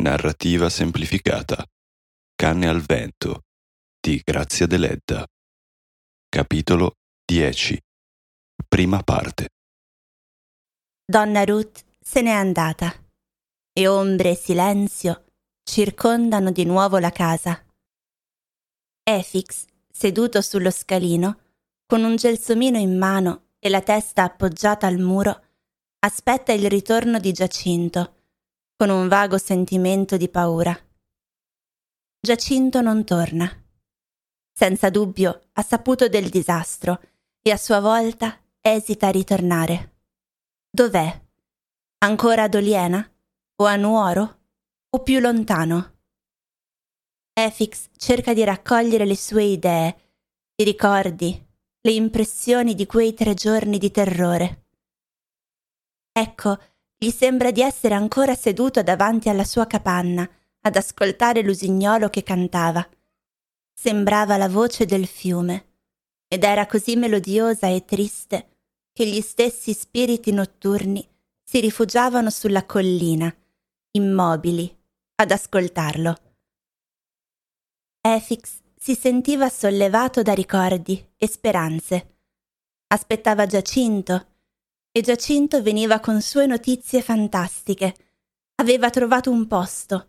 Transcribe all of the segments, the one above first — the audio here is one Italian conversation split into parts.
Narrativa semplificata. Canne al vento di Grazia Deledda. Capitolo 10. Prima parte. Donna Ruth se n'è andata e ombre e silenzio circondano di nuovo la casa. Efix, seduto sullo scalino, con un gelsomino in mano e la testa appoggiata al muro, aspetta il ritorno di Giacinto, con un vago sentimento di paura. Giacinto non torna. Senza dubbio ha saputo del disastro e a sua volta esita a ritornare. Dov'è? Ancora ad Oliena? O a Nuoro? O più lontano? Efix cerca di raccogliere le sue idee, i ricordi, le impressioni di quei tre giorni di terrore. Ecco, gli sembra di essere ancora seduto davanti alla sua capanna ad ascoltare l'usignolo che cantava. Sembrava la voce del fiume ed era così melodiosa e triste che gli stessi spiriti notturni si rifugiavano sulla collina, immobili, ad ascoltarlo. Efix si sentiva sollevato da ricordi e speranze. Aspettava Giacinto e Giacinto veniva con sue notizie fantastiche. Aveva trovato un posto.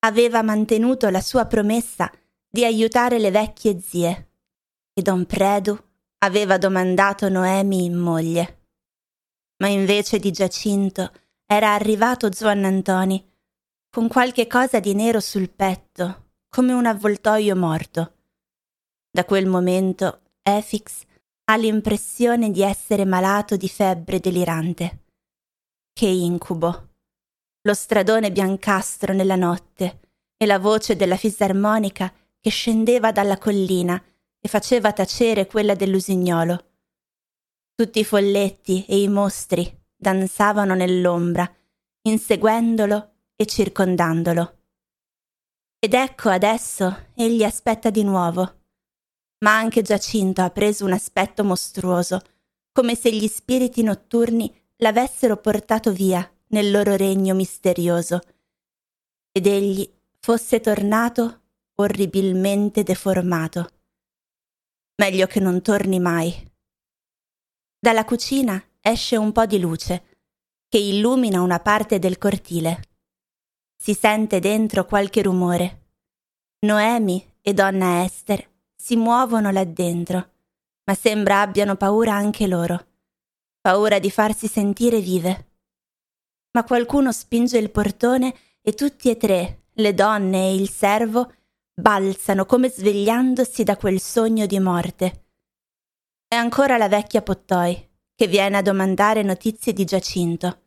Aveva mantenuto la sua promessa di aiutare le vecchie zie. E Don Predu aveva domandato Noemi in moglie. Ma invece di Giacinto era arrivato Zuannantoni, con qualche cosa di nero sul petto, come un avvoltoio morto. Da quel momento Efix ha l'impressione di essere malato di febbre delirante. Che incubo. Lo stradone biancastro nella notte e la voce della fisarmonica che scendeva dalla collina e faceva tacere quella dell'usignolo. Tutti i folletti e i mostri danzavano nell'ombra, inseguendolo e circondandolo. Ed ecco adesso egli aspetta di nuovo ma anche Giacinto ha preso un aspetto mostruoso, come se gli spiriti notturni l'avessero portato via nel loro regno misterioso, ed egli fosse tornato orribilmente deformato. Meglio che non torni mai. Dalla cucina esce un po' di luce, che illumina una parte del cortile. Si sente dentro qualche rumore. Noemi e donna Esther si muovono là dentro, ma sembra abbiano paura anche loro, paura di farsi sentire vive. Ma qualcuno spinge il portone e tutti e tre, le donne e il servo, balzano come svegliandosi da quel sogno di morte. È ancora la vecchia Pottoi che viene a domandare notizie di Giacinto,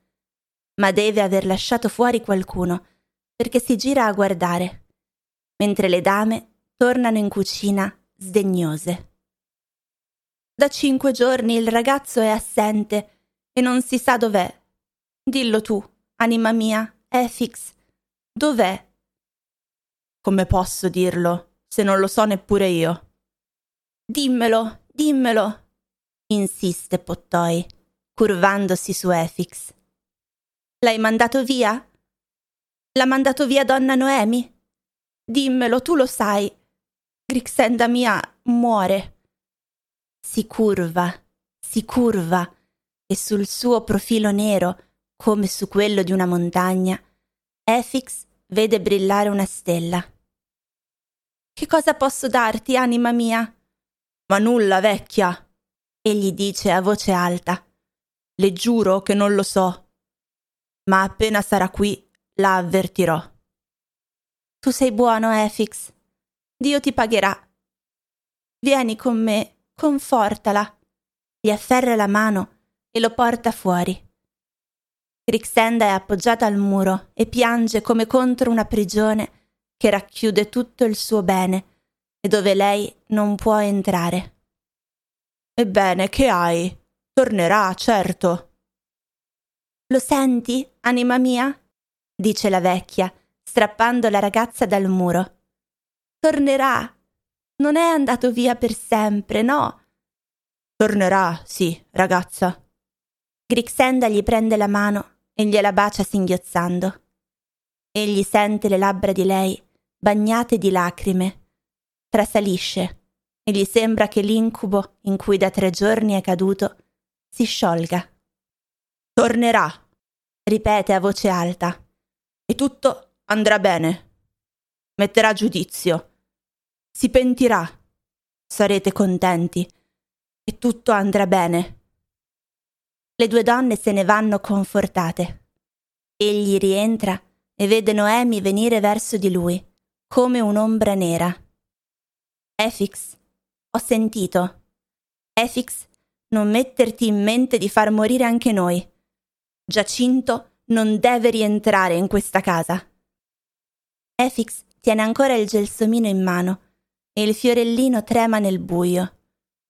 ma deve aver lasciato fuori qualcuno perché si gira a guardare, mentre le dame tornano in cucina sdegnose. Da cinque giorni il ragazzo è assente e non si sa dov'è. Dillo tu, anima mia, Efix, dov'è? Come posso dirlo, se non lo so neppure io? Dimmelo, dimmelo, insiste Pottoi, curvandosi su Efix. L'hai mandato via? L'ha mandato via donna Noemi? Dimmelo, tu lo sai. Grixenda mia muore. Si curva, si curva, e sul suo profilo nero, come su quello di una montagna, Efix vede brillare una stella. Che cosa posso darti, anima mia? Ma nulla, vecchia. Egli dice a voce alta. Le giuro che non lo so. Ma appena sarà qui, la avvertirò. Tu sei buono, Efix, Dio ti pagherà. Vieni con me, confortala. Gli afferra la mano e lo porta fuori. Grixenda è appoggiata al muro e piange come contro una prigione che racchiude tutto il suo bene e dove lei non può entrare. Ebbene, che hai? Tornerà, certo. Lo senti, anima mia? dice la vecchia, strappando la ragazza dal muro. Tornerà. Non è andato via per sempre, no. Tornerà, sì, ragazza. Grixenda gli prende la mano e gliela bacia singhiozzando. Egli sente le labbra di lei bagnate di lacrime. Trasalisce e gli sembra che l'incubo in cui da tre giorni è caduto si sciolga. Tornerà, ripete a voce alta, e tutto andrà bene. Metterà giudizio. Si pentirà. Sarete contenti. E tutto andrà bene. Le due donne se ne vanno confortate. Egli rientra e vede Noemi venire verso di lui, come un'ombra nera. Efix, ho sentito. Efix, non metterti in mente di far morire anche noi. Giacinto non deve rientrare in questa casa. Efix tiene ancora il gelsomino in mano e il fiorellino trema nel buio,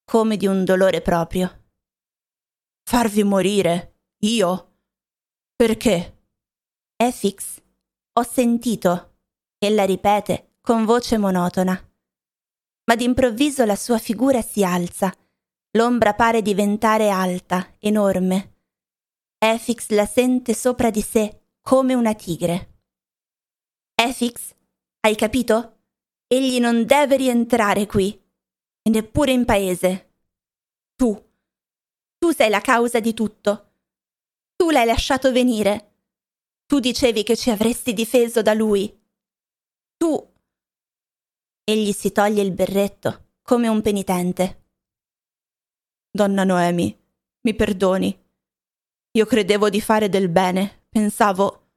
come di un dolore proprio. Farvi morire? Io? Perché? Efix, ho sentito. Ella ripete con voce monotona. Ma d'improvviso la sua figura si alza. L'ombra pare diventare alta, enorme. Efix la sente sopra di sé come una tigre. Efix, hai capito? Egli non deve rientrare qui, e neppure in paese. Tu tu sei la causa di tutto. Tu l'hai lasciato venire. Tu dicevi che ci avresti difeso da lui. Tu. Egli si toglie il berretto come un penitente. Donna Noemi, mi perdoni. Io credevo di fare del bene. Pensavo,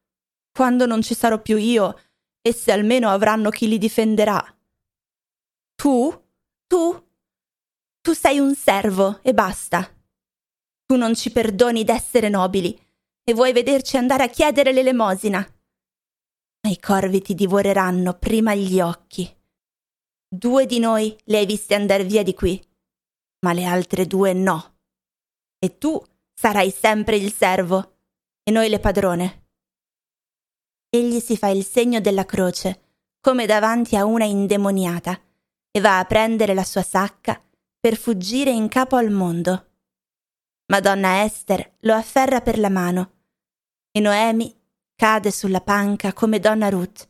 quando non ci sarò più io, esse almeno avranno chi li difenderà. Tu? Tu? Tu sei un servo e basta. Tu non ci perdoni d'essere nobili e vuoi vederci andare a chiedere l'elemosina. Ma i corvi ti divoreranno prima gli occhi. Due di noi le hai viste andare via di qui, ma le altre due no. E tu sarai sempre il servo e noi le padrone. Egli si fa il segno della croce, come davanti a una indemoniata, e va a prendere la sua sacca per fuggire in capo al mondo. Madonna Esther lo afferra per la mano e Noemi cade sulla panca come donna Ruth,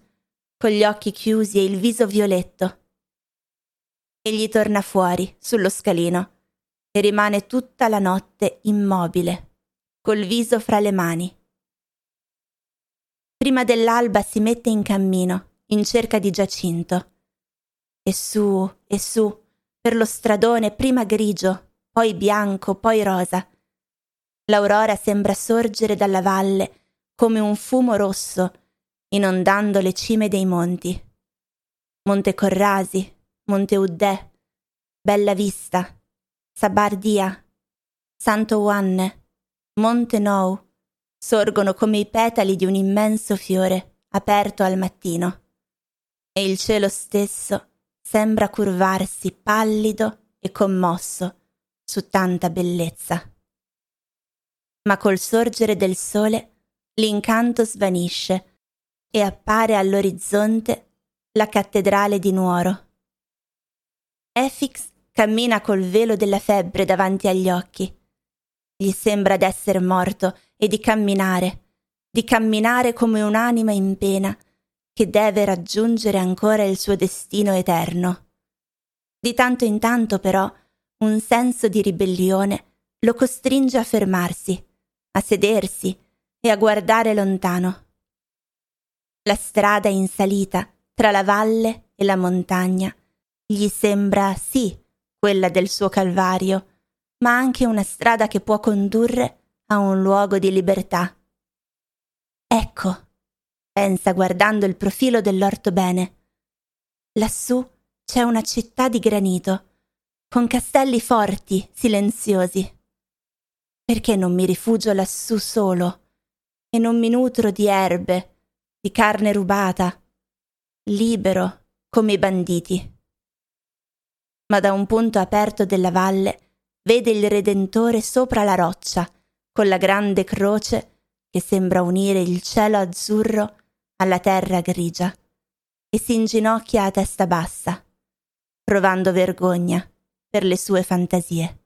con gli occhi chiusi e il viso violetto. Egli torna fuori, sullo scalino, e rimane tutta la notte immobile, col viso fra le mani. Prima dell'alba si mette in cammino, in cerca di Giacinto. E su, e su, per lo stradone prima grigio, poi bianco, poi rosa, L'aurora sembra sorgere dalla valle come un fumo rosso, inondando le cime dei monti. Monte Corrasi, Monte Uddè, Bella Vista, Sabardia, Santo Juanne, Monte Nou sorgono come i petali di un immenso fiore aperto al mattino. E il cielo stesso sembra curvarsi pallido e commosso su tanta bellezza ma col sorgere del sole l'incanto svanisce e appare all'orizzonte la cattedrale di Nuoro. Efix cammina col velo della febbre davanti agli occhi. Gli sembra d'essere morto e di camminare, di camminare come un'anima in pena che deve raggiungere ancora il suo destino eterno. Di tanto in tanto, però, un senso di ribellione lo costringe a fermarsi a sedersi e a guardare lontano. La strada in salita tra la valle e la montagna gli sembra sì quella del suo calvario, ma anche una strada che può condurre a un luogo di libertà. Ecco, pensa guardando il profilo dell'orto bene. Lassù c'è una città di granito, con castelli forti, silenziosi. Perché non mi rifugio lassù solo e non mi nutro di erbe, di carne rubata, libero come i banditi? Ma da un punto aperto della valle vede il Redentore sopra la roccia, con la grande croce che sembra unire il cielo azzurro alla terra grigia, e si inginocchia a testa bassa, provando vergogna per le sue fantasie.